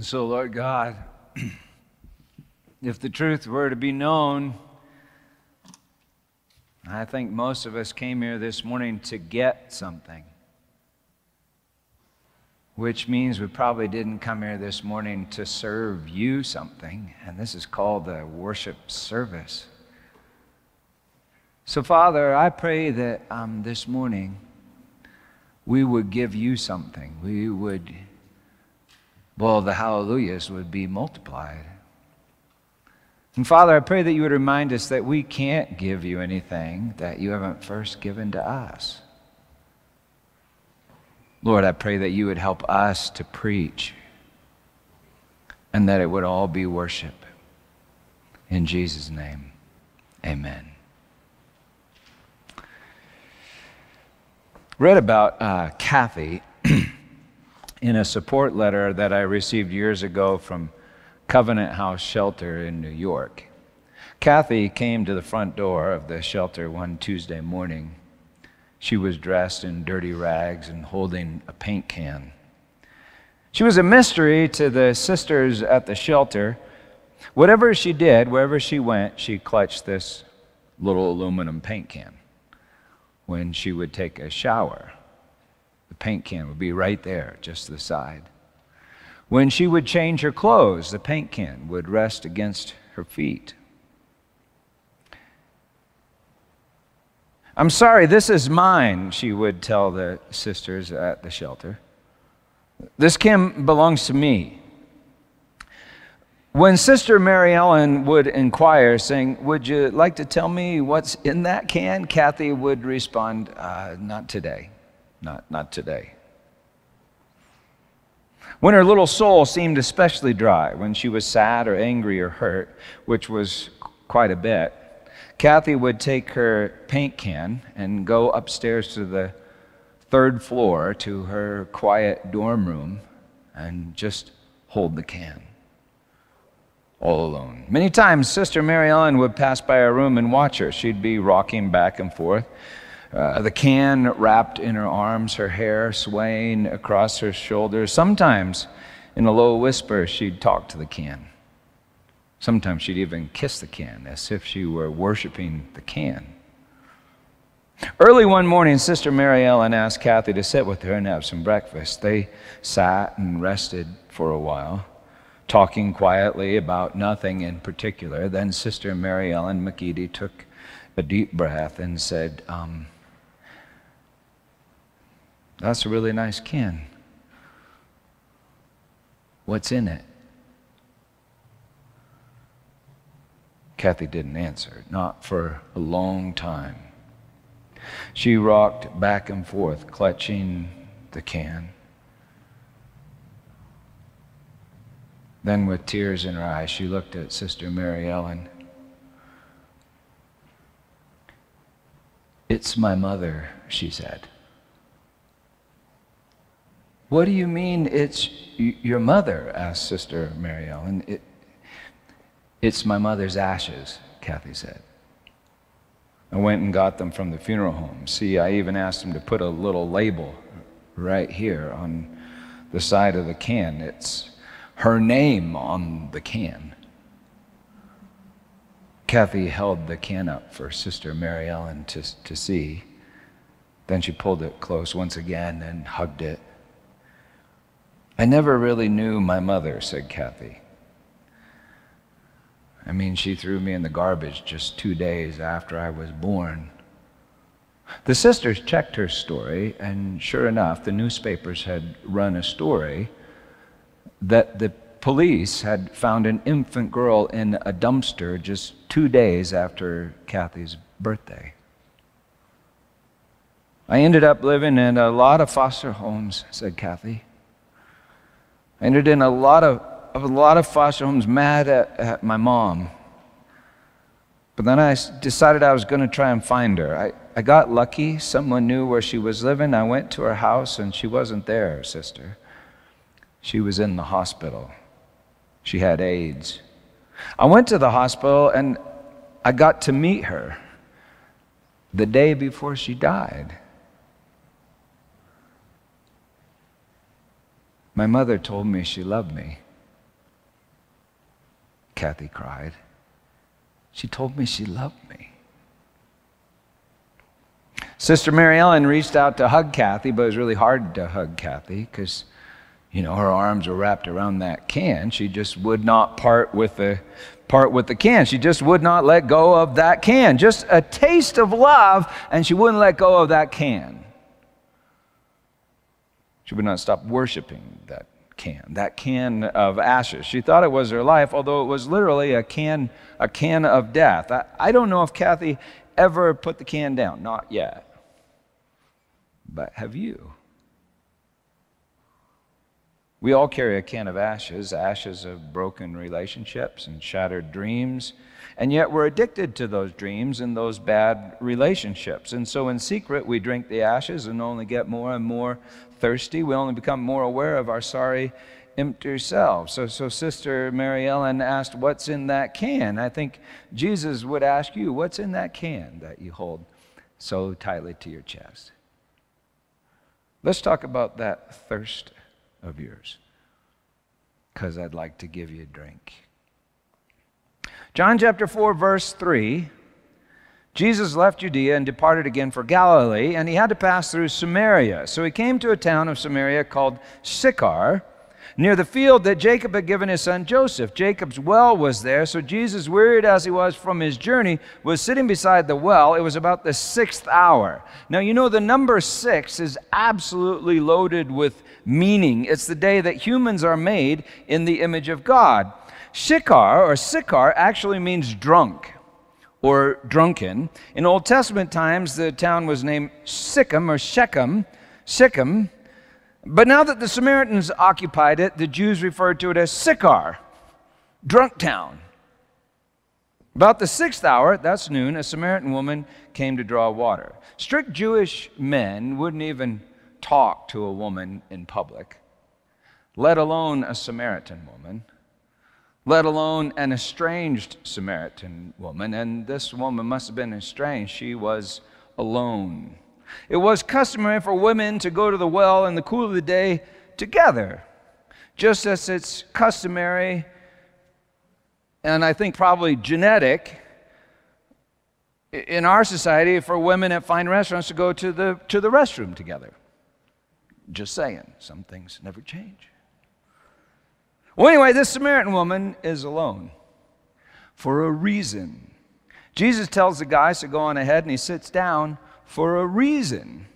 And so, Lord God, if the truth were to be known, I think most of us came here this morning to get something, which means we probably didn't come here this morning to serve you something, and this is called the worship service. So, Father, I pray that um, this morning we would give you something. We would well, the hallelujahs would be multiplied. And Father, I pray that you would remind us that we can't give you anything that you haven't first given to us. Lord, I pray that you would help us to preach and that it would all be worship. In Jesus' name, amen. Read about uh, Kathy in a support letter that I received years ago from Covenant House Shelter in New York. Kathy came to the front door of the shelter one Tuesday morning. She was dressed in dirty rags and holding a paint can. She was a mystery to the sisters at the shelter. Whatever she did, wherever she went, she clutched this little aluminum paint can. When she would take a shower, the paint can would be right there, just to the side. When she would change her clothes, the paint can would rest against her feet. I'm sorry, this is mine, she would tell the sisters at the shelter. This can belongs to me. When Sister Mary Ellen would inquire, saying, Would you like to tell me what's in that can? Kathy would respond, uh, Not today. Not, not today. When her little soul seemed especially dry, when she was sad or angry or hurt, which was quite a bit, Kathy would take her paint can and go upstairs to the third floor to her quiet dorm room and just hold the can all alone. Many times, Sister Mary Ellen would pass by her room and watch her. She'd be rocking back and forth uh, the can wrapped in her arms, her hair swaying across her shoulders. Sometimes, in a low whisper, she'd talk to the can. Sometimes she'd even kiss the can as if she were worshiping the can. Early one morning, Sister Mary Ellen asked Kathy to sit with her and have some breakfast. They sat and rested for a while, talking quietly about nothing in particular. Then Sister Mary Ellen McGeady took a deep breath and said, um, that's a really nice can. What's in it? Kathy didn't answer, not for a long time. She rocked back and forth, clutching the can. Then, with tears in her eyes, she looked at Sister Mary Ellen. It's my mother, she said. What do you mean it's your mother? asked Sister Mary Ellen. It, it's my mother's ashes, Kathy said. I went and got them from the funeral home. See, I even asked them to put a little label right here on the side of the can. It's her name on the can. Kathy held the can up for Sister Mary Ellen to, to see. Then she pulled it close once again and hugged it. I never really knew my mother, said Kathy. I mean, she threw me in the garbage just two days after I was born. The sisters checked her story, and sure enough, the newspapers had run a story that the police had found an infant girl in a dumpster just two days after Kathy's birthday. I ended up living in a lot of foster homes, said Kathy. I entered in a lot of, of a lot of foster homes mad at, at my mom. But then I decided I was going to try and find her. I, I got lucky. Someone knew where she was living. I went to her house and she wasn't there, sister. She was in the hospital. She had AIDS. I went to the hospital and I got to meet her the day before she died. My mother told me she loved me. Kathy cried. She told me she loved me. Sister Mary Ellen reached out to hug Kathy, but it was really hard to hug Kathy because, you know, her arms were wrapped around that can. She just would not part with the part with the can. She just would not let go of that can. Just a taste of love, and she wouldn't let go of that can. She would not stop worshiping that can, that can of ashes. She thought it was her life, although it was literally a can, a can of death. I, I don't know if Kathy ever put the can down, not yet. But have you? We all carry a can of ashes, ashes of broken relationships and shattered dreams, and yet we're addicted to those dreams and those bad relationships. And so, in secret, we drink the ashes and only get more and more thirsty. We only become more aware of our sorry, empty selves. So, so Sister Mary Ellen asked, What's in that can? I think Jesus would ask you, What's in that can that you hold so tightly to your chest? Let's talk about that thirst of yours, because I'd like to give you a drink. John chapter 4, verse 3 Jesus left Judea and departed again for Galilee, and he had to pass through Samaria. So he came to a town of Samaria called Sychar near the field that Jacob had given his son Joseph. Jacob's well was there, so Jesus, wearied as he was from his journey, was sitting beside the well. It was about the sixth hour. Now, you know, the number six is absolutely loaded with meaning. It's the day that humans are made in the image of God. Shikar, or Sychar, actually means drunk or drunken. In Old Testament times, the town was named Sychem or Shechem. Shechem but now that the Samaritans occupied it, the Jews referred to it as Sychar, drunk town. About the sixth hour, that's noon, a Samaritan woman came to draw water. Strict Jewish men wouldn't even talk to a woman in public, let alone a Samaritan woman, let alone an estranged Samaritan woman. And this woman must have been estranged. She was alone. It was customary for women to go to the well in the cool of the day together, just as it's customary and I think probably genetic in our society for women at fine restaurants to go to the, to the restroom together. Just saying, some things never change. Well, anyway, this Samaritan woman is alone for a reason. Jesus tells the guys to go on ahead and he sits down for a reason.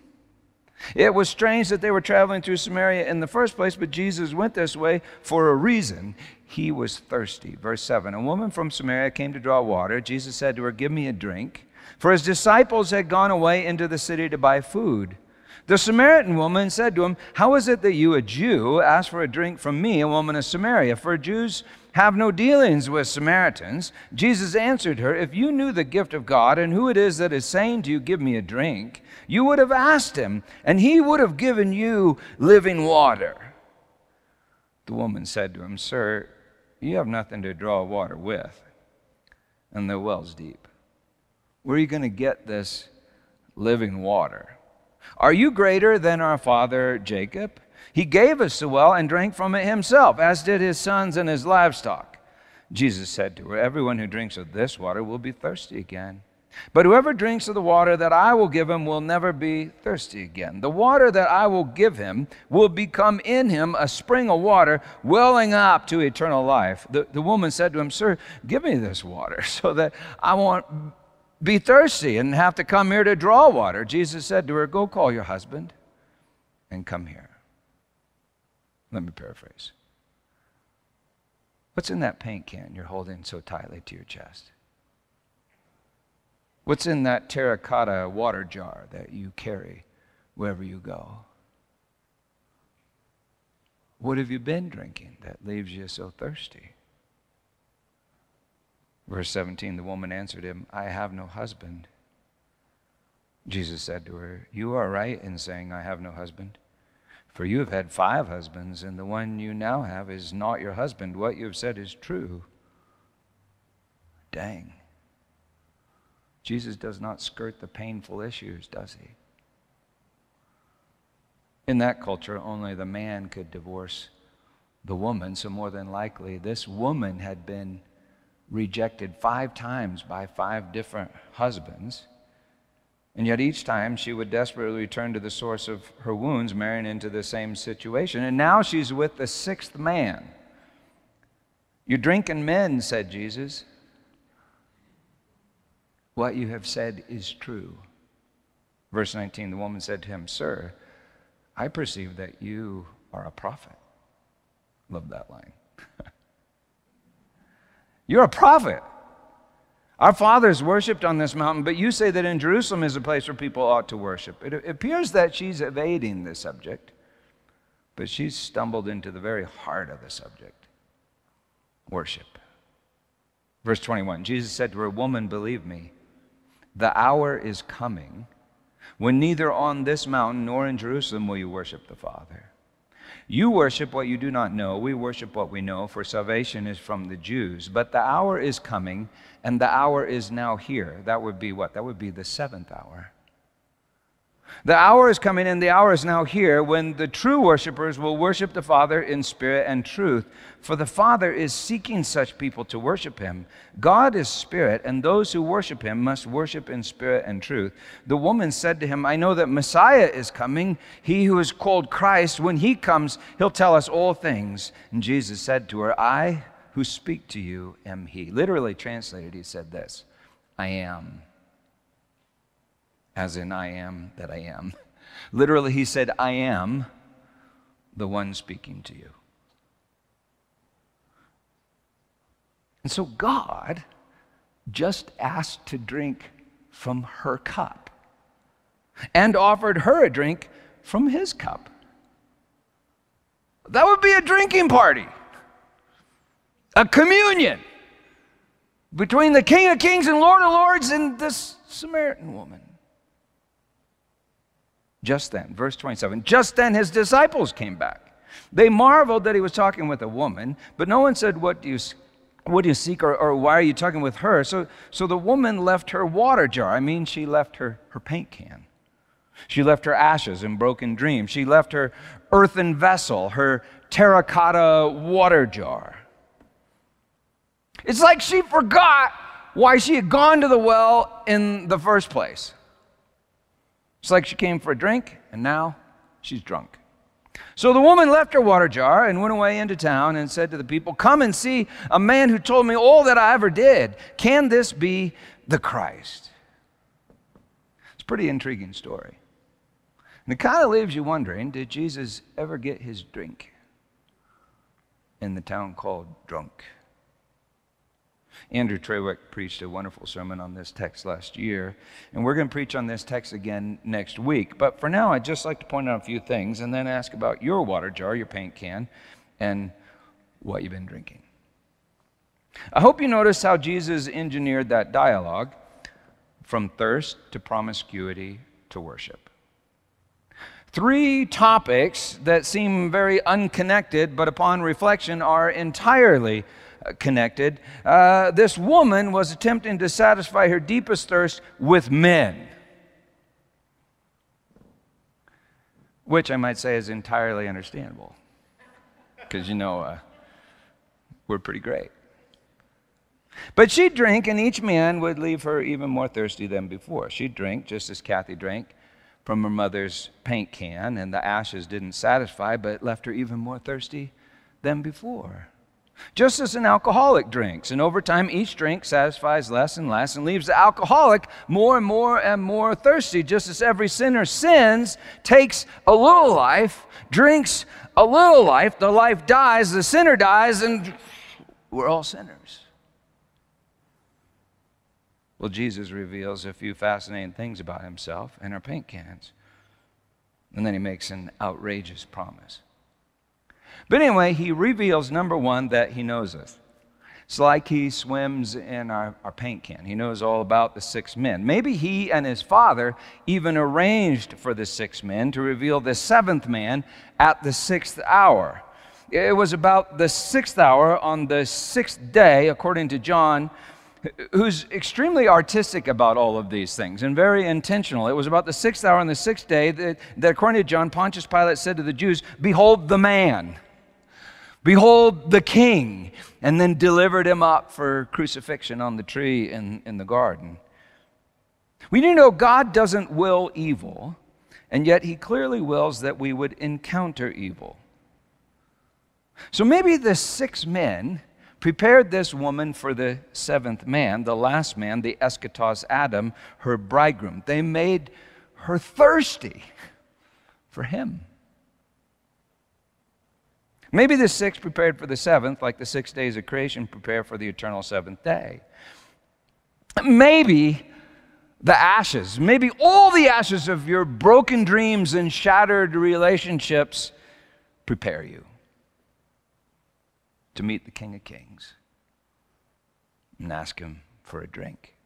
It was strange that they were traveling through Samaria in the first place, but Jesus went this way for a reason. He was thirsty. Verse 7 A woman from Samaria came to draw water. Jesus said to her, Give me a drink. For his disciples had gone away into the city to buy food. The Samaritan woman said to him, How is it that you, a Jew, ask for a drink from me, a woman of Samaria? For Jews have no dealings with Samaritans. Jesus answered her, If you knew the gift of God and who it is that is saying to you, Give me a drink, you would have asked him, and he would have given you living water. The woman said to him, Sir, you have nothing to draw water with, and the well's deep. Where are you going to get this living water? Are you greater than our father Jacob? He gave us the well and drank from it himself, as did his sons and his livestock. Jesus said to her, Everyone who drinks of this water will be thirsty again. But whoever drinks of the water that I will give him will never be thirsty again. The water that I will give him will become in him a spring of water welling up to eternal life. The, the woman said to him, Sir, give me this water so that I won't be thirsty and have to come here to draw water. Jesus said to her, Go call your husband and come here. Let me paraphrase. What's in that paint can you're holding so tightly to your chest? What's in that terracotta water jar that you carry wherever you go? What have you been drinking that leaves you so thirsty? Verse 17 The woman answered him, I have no husband. Jesus said to her, You are right in saying, I have no husband. For you have had five husbands, and the one you now have is not your husband. What you have said is true. Dang. Jesus does not skirt the painful issues, does he? In that culture, only the man could divorce the woman, so more than likely, this woman had been rejected five times by five different husbands. And yet each time she would desperately return to the source of her wounds, marrying into the same situation. And now she's with the sixth man. You're drinking men, said Jesus. What you have said is true. Verse 19 the woman said to him, Sir, I perceive that you are a prophet. Love that line. You're a prophet. Our fathers worshiped on this mountain, but you say that in Jerusalem is a place where people ought to worship. It appears that she's evading the subject, but she's stumbled into the very heart of the subject worship. Verse 21 Jesus said to her, Woman, believe me, the hour is coming when neither on this mountain nor in Jerusalem will you worship the Father. You worship what you do not know. We worship what we know, for salvation is from the Jews. But the hour is coming, and the hour is now here. That would be what? That would be the seventh hour. The hour is coming and the hour is now here when the true worshipers will worship the Father in spirit and truth. For the Father is seeking such people to worship him. God is spirit, and those who worship him must worship in spirit and truth. The woman said to him, I know that Messiah is coming, he who is called Christ. When he comes, he'll tell us all things. And Jesus said to her, I who speak to you am he. Literally translated, he said this I am as in I am that I am. Literally, he said, I am the one speaking to you. And so God just asked to drink from her cup and offered her a drink from his cup. That would be a drinking party, a communion between the King of Kings and Lord of Lords and this Samaritan woman. Just then, verse 27, just then his disciples came back. They marveled that he was talking with a woman, but no one said, What do you, what do you seek, or, or why are you talking with her? So, so the woman left her water jar. I mean, she left her, her paint can. She left her ashes and broken dreams. She left her earthen vessel, her terracotta water jar. It's like she forgot why she had gone to the well in the first place. It's like she came for a drink, and now she's drunk. So the woman left her water jar and went away into town and said to the people, Come and see a man who told me all that I ever did. Can this be the Christ? It's a pretty intriguing story. And it kind of leaves you wondering did Jesus ever get his drink in the town called Drunk? Andrew Trawick preached a wonderful sermon on this text last year, and we're going to preach on this text again next week. But for now, I'd just like to point out a few things and then ask about your water jar, your paint can, and what you've been drinking. I hope you notice how Jesus engineered that dialogue from thirst to promiscuity to worship. Three topics that seem very unconnected, but upon reflection are entirely connected. Uh, this woman was attempting to satisfy her deepest thirst with men, which I might say is entirely understandable because you know uh, we're pretty great. But she'd drink, and each man would leave her even more thirsty than before. She'd drink just as Kathy drank from her mother's paint can, and the ashes didn't satisfy, but left her even more thirsty than before. Just as an alcoholic drinks, and over time each drink satisfies less and less and leaves the alcoholic more and more and more thirsty, just as every sinner sins, takes a little life, drinks a little life, the life dies, the sinner dies, and we're all sinners. Well, Jesus reveals a few fascinating things about himself in our paint cans. And then he makes an outrageous promise. But anyway, he reveals number one, that he knows us. It's like he swims in our, our paint can. He knows all about the six men. Maybe he and his father even arranged for the six men to reveal the seventh man at the sixth hour. It was about the sixth hour on the sixth day, according to John, who's extremely artistic about all of these things and very intentional. It was about the sixth hour on the sixth day that, that according to John, Pontius Pilate said to the Jews, Behold the man. Behold the king, and then delivered him up for crucifixion on the tree in, in the garden. We need to know God doesn't will evil, and yet he clearly wills that we would encounter evil. So maybe the six men prepared this woman for the seventh man, the last man, the eschatos Adam, her bridegroom. They made her thirsty for him. Maybe the six prepared for the seventh, like the six days of creation prepare for the eternal seventh day. Maybe the ashes, maybe all the ashes of your broken dreams and shattered relationships prepare you to meet the King of Kings and ask him for a drink.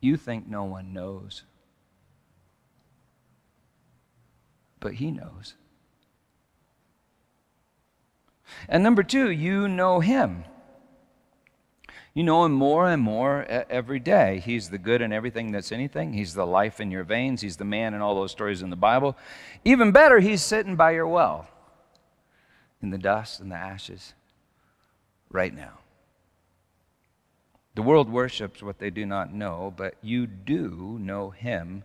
You think no one knows. But He knows. And number two, you know Him. You know Him more and more every day. He's the good in everything that's anything. He's the life in your veins. He's the man in all those stories in the Bible. Even better, He's sitting by your well in the dust and the ashes right now. The world worships what they do not know, but you do know Him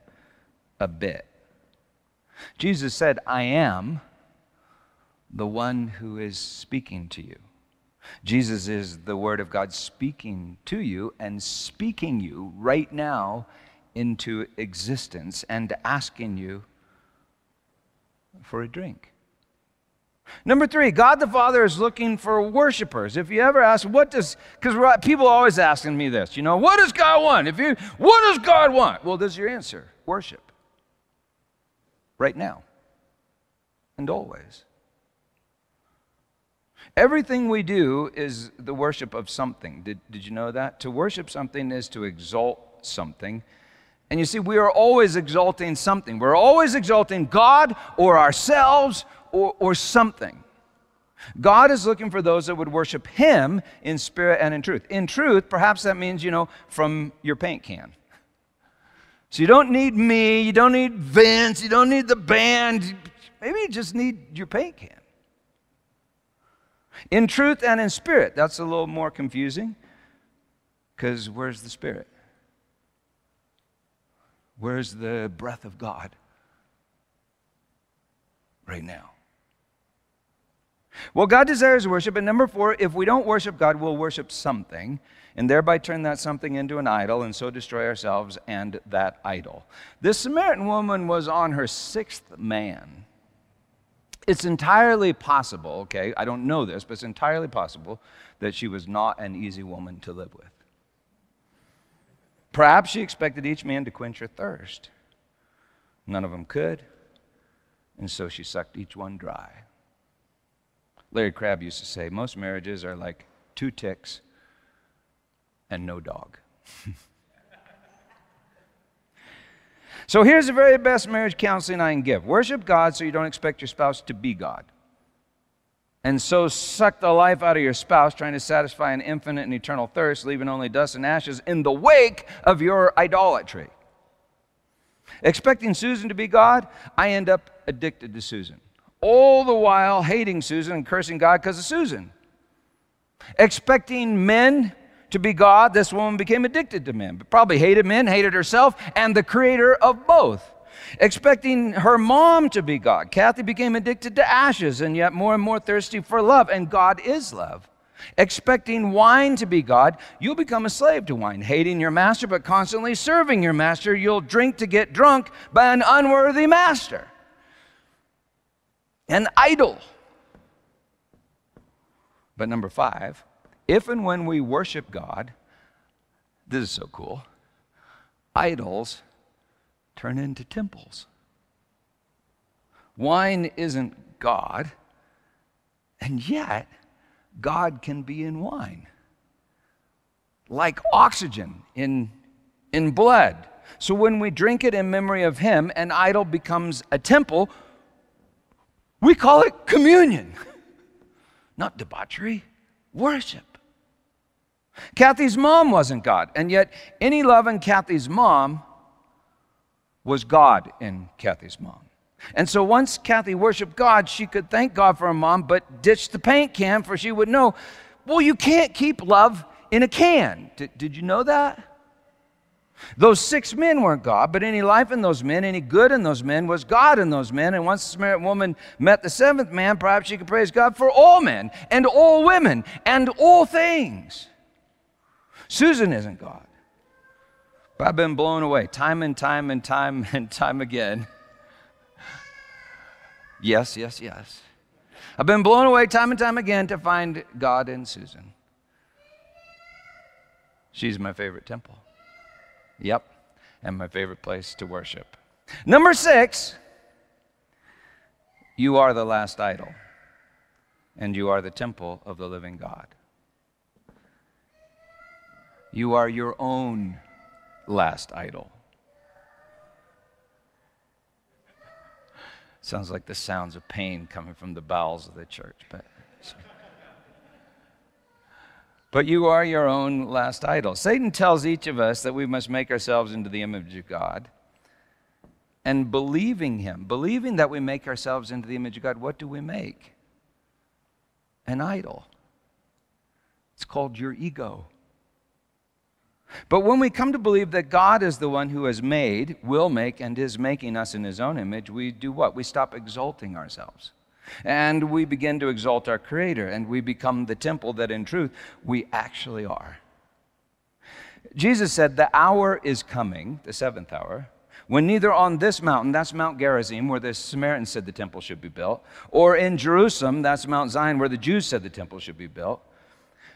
a bit. Jesus said, I am the one who is speaking to you. Jesus is the Word of God speaking to you and speaking you right now into existence and asking you for a drink. Number three, God the Father is looking for worshipers. If you ever ask, what does, because people are always asking me this, you know, what does God want? If you, what does God want? Well, this is your answer worship right now and always. Everything we do is the worship of something. Did, did you know that? To worship something is to exalt something. And you see, we are always exalting something. We're always exalting God or ourselves or, or something. God is looking for those that would worship Him in spirit and in truth. In truth, perhaps that means, you know, from your paint can. So you don't need me, you don't need Vince, you don't need the band. Maybe you just need your paint can. In truth and in spirit. That's a little more confusing because where's the spirit? Where's the breath of God? Right now. Well, God desires worship. And number four, if we don't worship God, we'll worship something and thereby turn that something into an idol and so destroy ourselves and that idol. This Samaritan woman was on her sixth man. It's entirely possible, okay, I don't know this, but it's entirely possible that she was not an easy woman to live with. Perhaps she expected each man to quench her thirst. None of them could, and so she sucked each one dry. Larry Crabb used to say most marriages are like two ticks and no dog. so here's the very best marriage counseling I can give worship God so you don't expect your spouse to be God. And so suck the life out of your spouse trying to satisfy an infinite and eternal thirst, leaving only dust and ashes in the wake of your idolatry. Expecting Susan to be God, I end up addicted to Susan. All the while hating Susan and cursing God because of Susan. Expecting men to be God, this woman became addicted to men, probably hated men, hated herself, and the creator of both. Expecting her mom to be God, Kathy became addicted to ashes and yet more and more thirsty for love, and God is love. Expecting wine to be God, you'll become a slave to wine. Hating your master, but constantly serving your master, you'll drink to get drunk by an unworthy master. An idol. But number five, if and when we worship God, this is so cool, idols turn into temples. Wine isn't God, and yet God can be in wine. Like oxygen in, in blood. So when we drink it in memory of Him, an idol becomes a temple. We call it communion. Not debauchery, worship. Kathy's mom wasn't God, and yet any love in Kathy's mom was God in Kathy's mom. And so once Kathy worshiped God, she could thank God for her mom, but ditch the paint can, for she would know, well, you can't keep love in a can. Did, did you know that? Those six men weren't God, but any life in those men, any good in those men, was God in those men. And once the Samaritan woman met the seventh man, perhaps she could praise God for all men and all women and all things. Susan isn't God. But I've been blown away time and time and time and time again. Yes, yes, yes. I've been blown away time and time again to find God in Susan. She's my favorite temple. Yep, and my favorite place to worship. Number six, you are the last idol, and you are the temple of the living God. You are your own last idol. Sounds like the sounds of pain coming from the bowels of the church, but. But you are your own last idol. Satan tells each of us that we must make ourselves into the image of God. And believing him, believing that we make ourselves into the image of God, what do we make? An idol. It's called your ego. But when we come to believe that God is the one who has made, will make, and is making us in his own image, we do what? We stop exalting ourselves. And we begin to exalt our Creator, and we become the temple that in truth we actually are. Jesus said, The hour is coming, the seventh hour, when neither on this mountain, that's Mount Gerizim, where the Samaritans said the temple should be built, or in Jerusalem, that's Mount Zion, where the Jews said the temple should be built.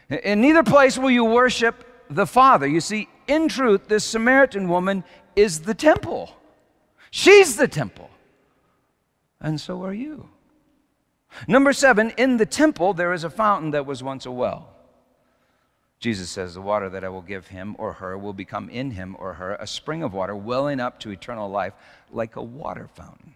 In neither place will you worship the Father. You see, in truth, this Samaritan woman is the temple. She's the temple. And so are you. Number seven, in the temple there is a fountain that was once a well. Jesus says, The water that I will give him or her will become in him or her a spring of water welling up to eternal life like a water fountain.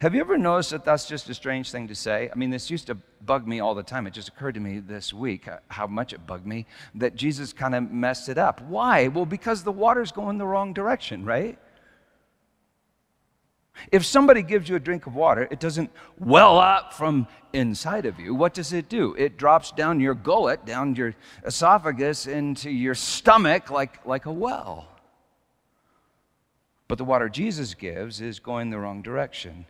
Have you ever noticed that that's just a strange thing to say? I mean, this used to bug me all the time. It just occurred to me this week uh, how much it bugged me that Jesus kind of messed it up. Why? Well, because the water's going the wrong direction, right? If somebody gives you a drink of water, it doesn't well up from inside of you. What does it do? It drops down your gullet, down your esophagus, into your stomach like, like a well. But the water Jesus gives is going the wrong direction.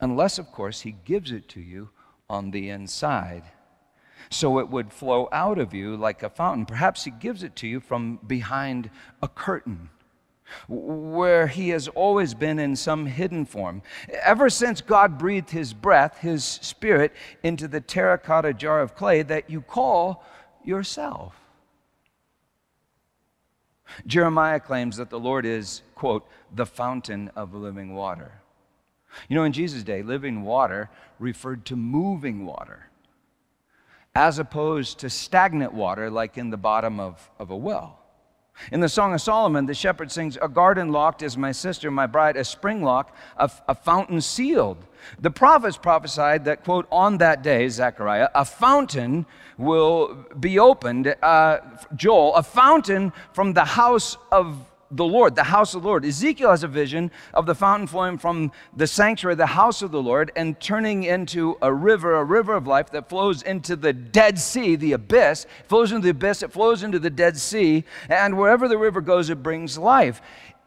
Unless, of course, He gives it to you on the inside. So it would flow out of you like a fountain. Perhaps He gives it to you from behind a curtain where he has always been in some hidden form. Ever since God breathed his breath, his spirit, into the terracotta jar of clay that you call yourself. Jeremiah claims that the Lord is, quote, the fountain of living water. You know, in Jesus' day, living water referred to moving water, as opposed to stagnant water like in the bottom of, of a well. In the Song of Solomon, the shepherd sings, A garden locked is my sister, my bride, a spring lock, a, fountain sealed. The prophets prophesied that, quote, on that day, Zechariah, a fountain will be opened, uh, Joel, a fountain from the house of the Lord, the house of the Lord. Ezekiel has a vision of the fountain flowing from the sanctuary, the house of the Lord, and turning into a river, a river of life that flows into the Dead Sea, the abyss. It flows into the abyss, it flows into the Dead Sea, and wherever the river goes, it brings life.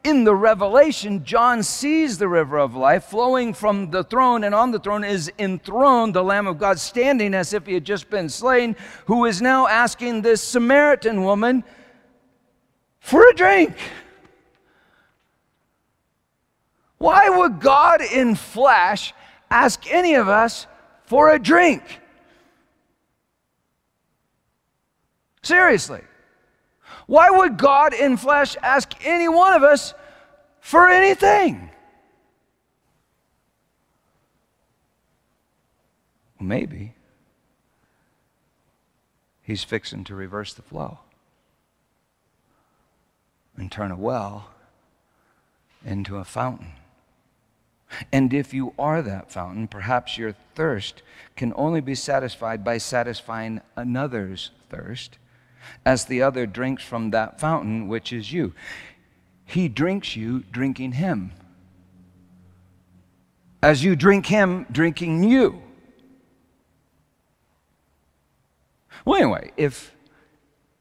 In the Revelation, John sees the river of life flowing from the throne, and on the throne is enthroned the Lamb of God, standing as if he had just been slain, who is now asking this Samaritan woman for a drink. Why would God in flesh ask any of us for a drink? Seriously. Why would God in flesh ask any one of us for anything? Maybe he's fixing to reverse the flow and turn a well into a fountain. And if you are that fountain, perhaps your thirst can only be satisfied by satisfying another's thirst as the other drinks from that fountain, which is you. He drinks you drinking Him. As you drink Him, drinking you. Well, anyway, if,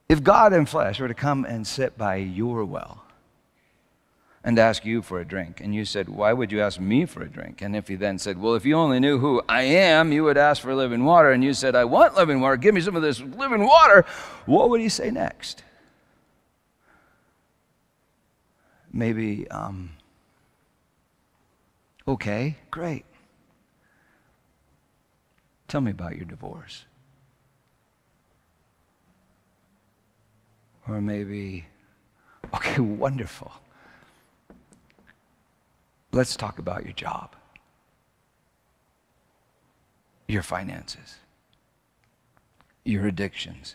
if God in flesh were to come and sit by your well, and ask you for a drink. And you said, Why would you ask me for a drink? And if he then said, Well, if you only knew who I am, you would ask for living water. And you said, I want living water. Give me some of this living water. What would he say next? Maybe, um, okay, great. Tell me about your divorce. Or maybe, okay, wonderful. Let's talk about your job, your finances, your addictions.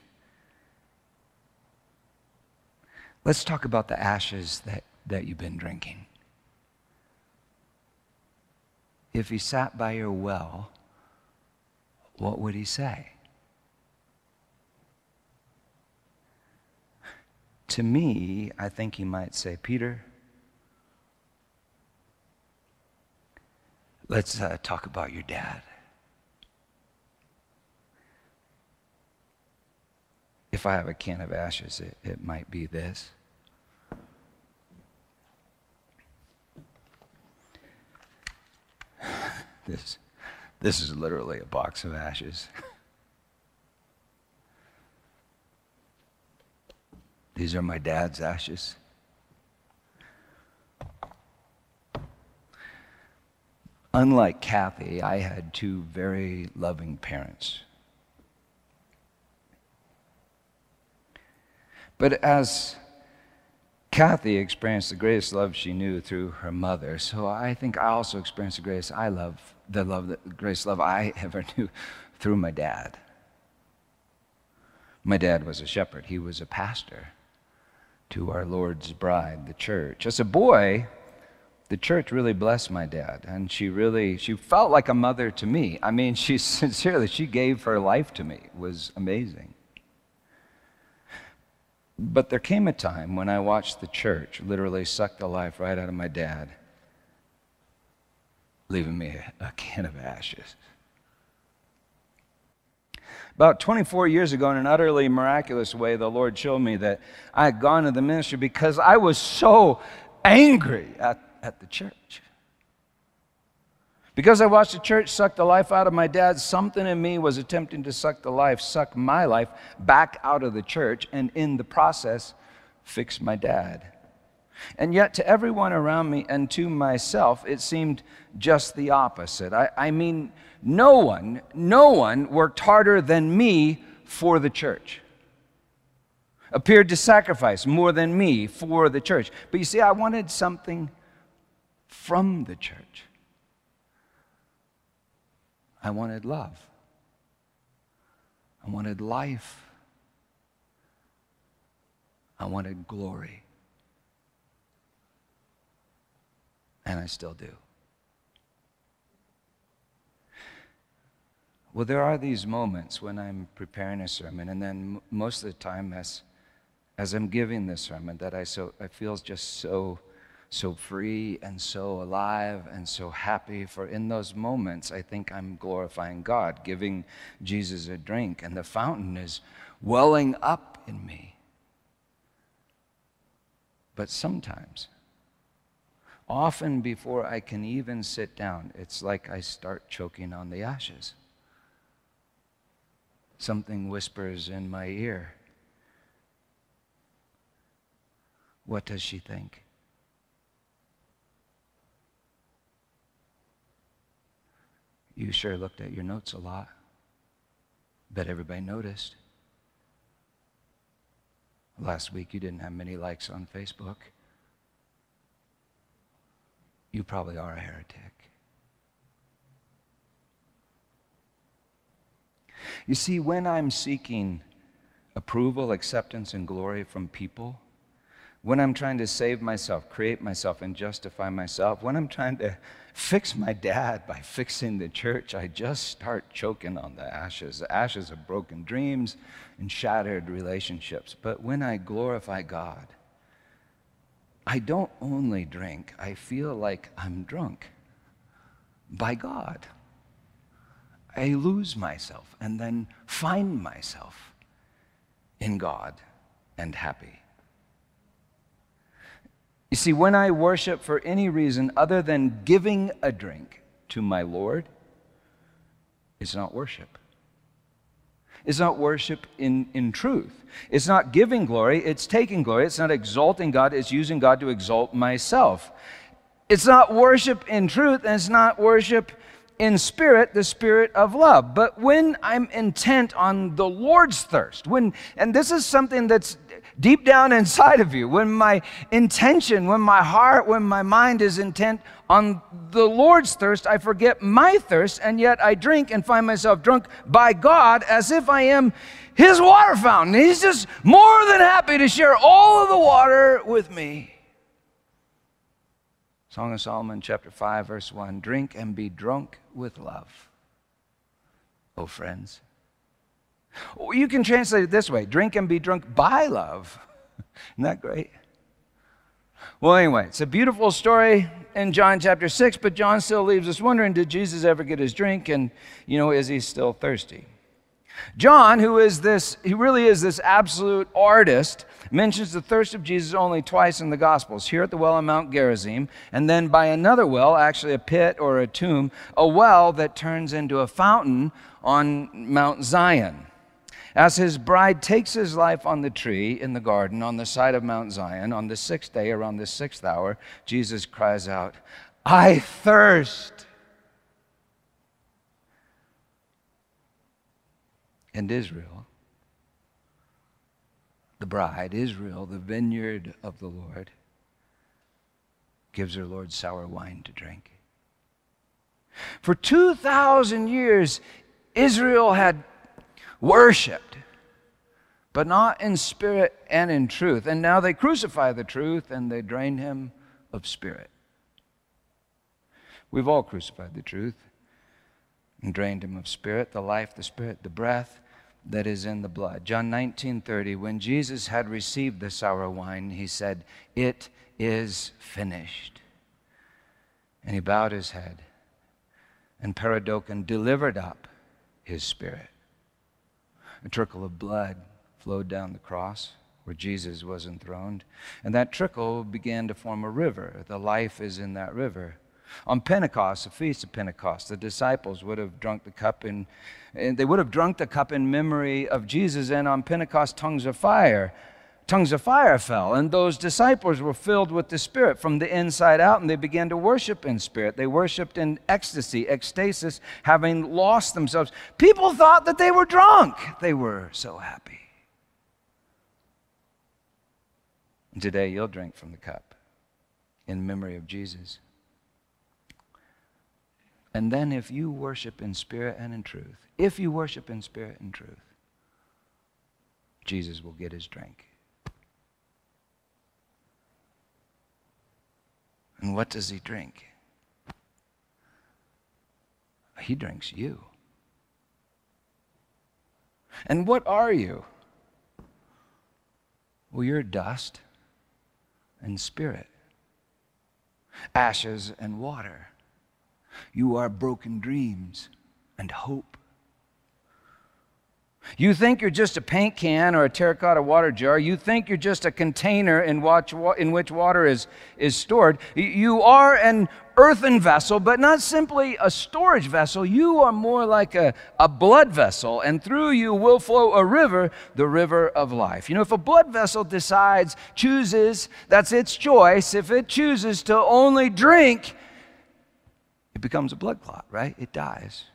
Let's talk about the ashes that, that you've been drinking. If he sat by your well, what would he say? To me, I think he might say, Peter, Let's uh, talk about your dad. If I have a can of ashes, it, it might be this. This, this is literally a box of ashes. These are my dad's ashes. Unlike Kathy, I had two very loving parents. But as Kathy experienced the greatest love she knew through her mother, so I think I also experienced the greatest I love, the love, the greatest love I ever knew through my dad. My dad was a shepherd. He was a pastor to our Lord's bride, the church. As a boy, the church really blessed my dad and she really she felt like a mother to me. I mean she sincerely she gave her life to me. It was amazing. But there came a time when i watched the church literally suck the life right out of my dad leaving me a, a can of ashes. About 24 years ago, in an utterly miraculous way, the Lord showed me that I had gone to the ministry because I was so angry at at the church. Because I watched the church suck the life out of my dad, something in me was attempting to suck the life, suck my life back out of the church, and in the process, fix my dad. And yet, to everyone around me and to myself, it seemed just the opposite. I, I mean, no one, no one worked harder than me for the church appeared to sacrifice more than me for the church. But you see, I wanted something from the church. I wanted love. I wanted life. I wanted glory. And I still do. Well, there are these moments when I'm preparing a sermon, and then most of the time, as, as I'm giving the sermon, that I, so, I feel just so so free and so alive and so happy. For in those moments, I think I'm glorifying God, giving Jesus a drink, and the fountain is welling up in me. But sometimes, often before I can even sit down, it's like I start choking on the ashes. Something whispers in my ear. What does she think? You sure looked at your notes a lot. Bet everybody noticed. Last week you didn't have many likes on Facebook. You probably are a heretic. You see, when I'm seeking approval, acceptance, and glory from people, when I'm trying to save myself, create myself, and justify myself, when I'm trying to fix my dad by fixing the church, I just start choking on the ashes, the ashes of broken dreams and shattered relationships. But when I glorify God, I don't only drink, I feel like I'm drunk by God. I lose myself and then find myself in God and happy. You see, when I worship for any reason other than giving a drink to my Lord, it's not worship. It's not worship in, in truth. It's not giving glory, it's taking glory. It's not exalting God, it's using God to exalt myself. It's not worship in truth, and it's not worship in spirit, the spirit of love. But when I'm intent on the Lord's thirst, when, and this is something that's deep down inside of you, when my intention, when my heart, when my mind is intent on the Lord's thirst, I forget my thirst, and yet I drink and find myself drunk by God as if I am His water fountain. He's just more than happy to share all of the water with me. Song of Solomon, chapter 5, verse 1 Drink and be drunk with love, oh friends. You can translate it this way drink and be drunk by love. Isn't that great? Well, anyway, it's a beautiful story in John chapter 6, but John still leaves us wondering did Jesus ever get his drink? And, you know, is he still thirsty? John, who is this, he really is this absolute artist, mentions the thirst of Jesus only twice in the Gospels here at the well on Mount Gerizim, and then by another well, actually a pit or a tomb, a well that turns into a fountain on Mount Zion. As his bride takes his life on the tree in the garden on the side of Mount Zion, on the sixth day, around the sixth hour, Jesus cries out, I thirst. And Israel, the bride, Israel, the vineyard of the Lord, gives her Lord sour wine to drink. For 2,000 years, Israel had worshiped, but not in spirit and in truth. And now they crucify the truth and they drain him of spirit. We've all crucified the truth and drained him of spirit, the life, the spirit, the breath that is in the blood. John 19:30 when Jesus had received the sour wine, he said, "It is finished." And he bowed his head, and paredoken delivered up his spirit. A trickle of blood flowed down the cross where Jesus was enthroned, and that trickle began to form a river. The life is in that river. On Pentecost, the feast of Pentecost, the disciples would have drunk the cup in, and they would have drunk the cup in memory of Jesus, and on Pentecost, tongues of fire tongues of fire fell, and those disciples were filled with the Spirit from the inside out, and they began to worship in spirit. They worshiped in ecstasy, ecstasis, having lost themselves. People thought that they were drunk, they were so happy. And today, you'll drink from the cup in memory of Jesus. And then, if you worship in spirit and in truth, if you worship in spirit and truth, Jesus will get his drink. And what does he drink? He drinks you. And what are you? Well, you're dust and spirit, ashes and water. You are broken dreams and hope. You think you're just a paint can or a terracotta water jar. You think you're just a container in, watch, in which water is, is stored. You are an earthen vessel, but not simply a storage vessel. You are more like a, a blood vessel, and through you will flow a river, the river of life. You know, if a blood vessel decides, chooses, that's its choice, if it chooses to only drink, it becomes a blood clot, right? It dies.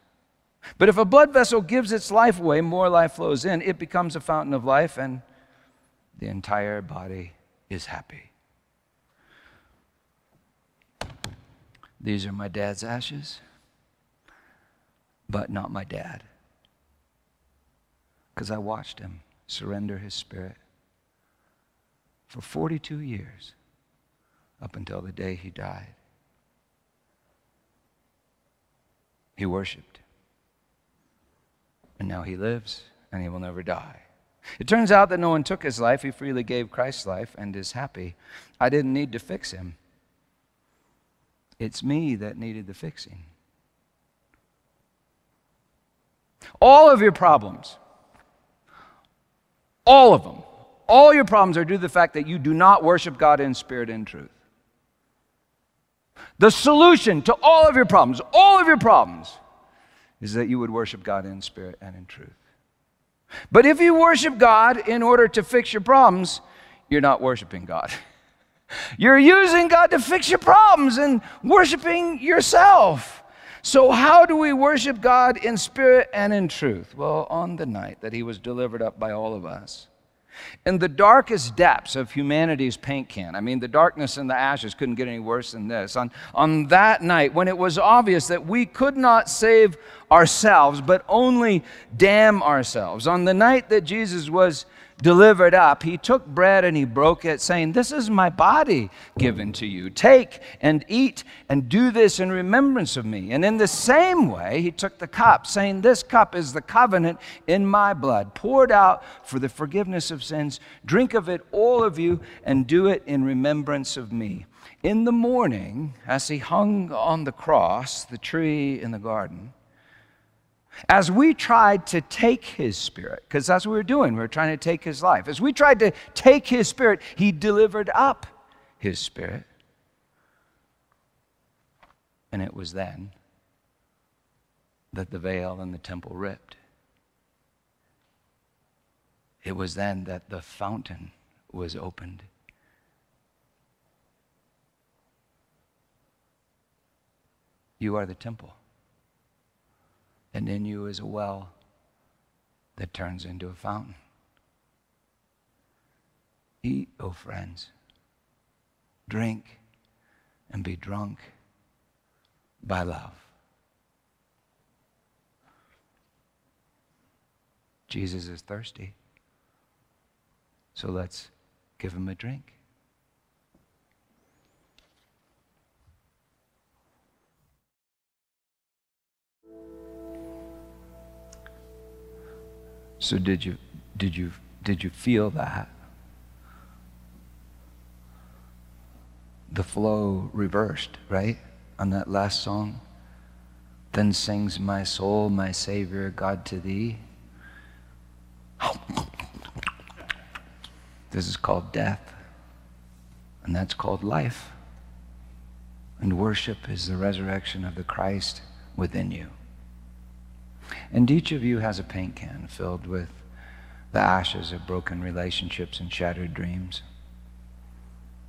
But if a blood vessel gives its life away, more life flows in. It becomes a fountain of life, and the entire body is happy. These are my dad's ashes, but not my dad. Because I watched him surrender his spirit for 42 years up until the day he died. He worshiped. And now he lives and he will never die. It turns out that no one took his life. He freely gave Christ's life and is happy. I didn't need to fix him. It's me that needed the fixing. All of your problems, all of them, all your problems are due to the fact that you do not worship God in spirit and truth. The solution to all of your problems, all of your problems, is that you would worship God in spirit and in truth. But if you worship God in order to fix your problems, you're not worshiping God. You're using God to fix your problems and worshiping yourself. So, how do we worship God in spirit and in truth? Well, on the night that He was delivered up by all of us. In the darkest depths of humanity's paint can, I mean, the darkness and the ashes couldn't get any worse than this. On, on that night, when it was obvious that we could not save ourselves, but only damn ourselves, on the night that Jesus was delivered up, he took bread and he broke it, saying, This is my body given to you. Take and eat and do this in remembrance of me. And in the same way, he took the cup, saying, This cup is the covenant in my blood, poured out for the forgiveness of sins. Drink of it, all of you, and do it in remembrance of me. In the morning, as he hung on the cross, the tree in the garden, as we tried to take his spirit, because that's what we were doing, we were trying to take his life. As we tried to take his spirit, he delivered up his spirit. And it was then that the veil in the temple ripped. It was then that the fountain was opened. You are the temple and in you is a well that turns into a fountain. Eat, O oh friends, drink, and be drunk by love. Jesus is thirsty, so let's give him a drink. So did you did you did you feel that? The flow reversed, right? On that last song. Then sings my soul, my Savior, God to thee. This is called death, and that's called life. And worship is the resurrection of the Christ within you. And each of you has a paint can filled with the ashes of broken relationships and shattered dreams.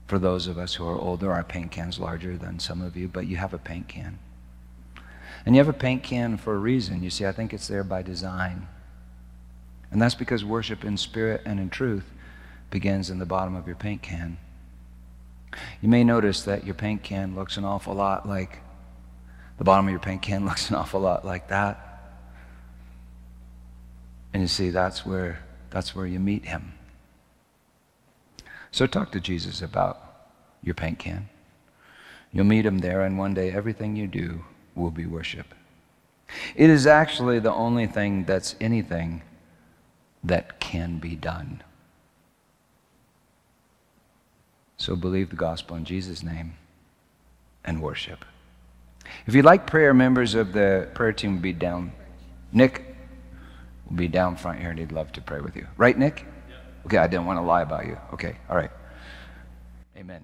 For those of us who are older, our paint can's larger than some of you, but you have a paint can. And you have a paint can for a reason. You see, I think it's there by design. And that's because worship in spirit and in truth begins in the bottom of your paint can. You may notice that your paint can looks an awful lot like the bottom of your paint can looks an awful lot like that. And you see, that's where, that's where you meet him. So talk to Jesus about your paint can. You'll meet him there, and one day everything you do will be worship. It is actually the only thing that's anything that can be done. So believe the gospel in Jesus' name and worship. If you'd like prayer, members of the prayer team will be down. Nick, will be down front here and he'd love to pray with you. Right, Nick? Okay, I didn't want to lie about you. Okay, all right. Amen.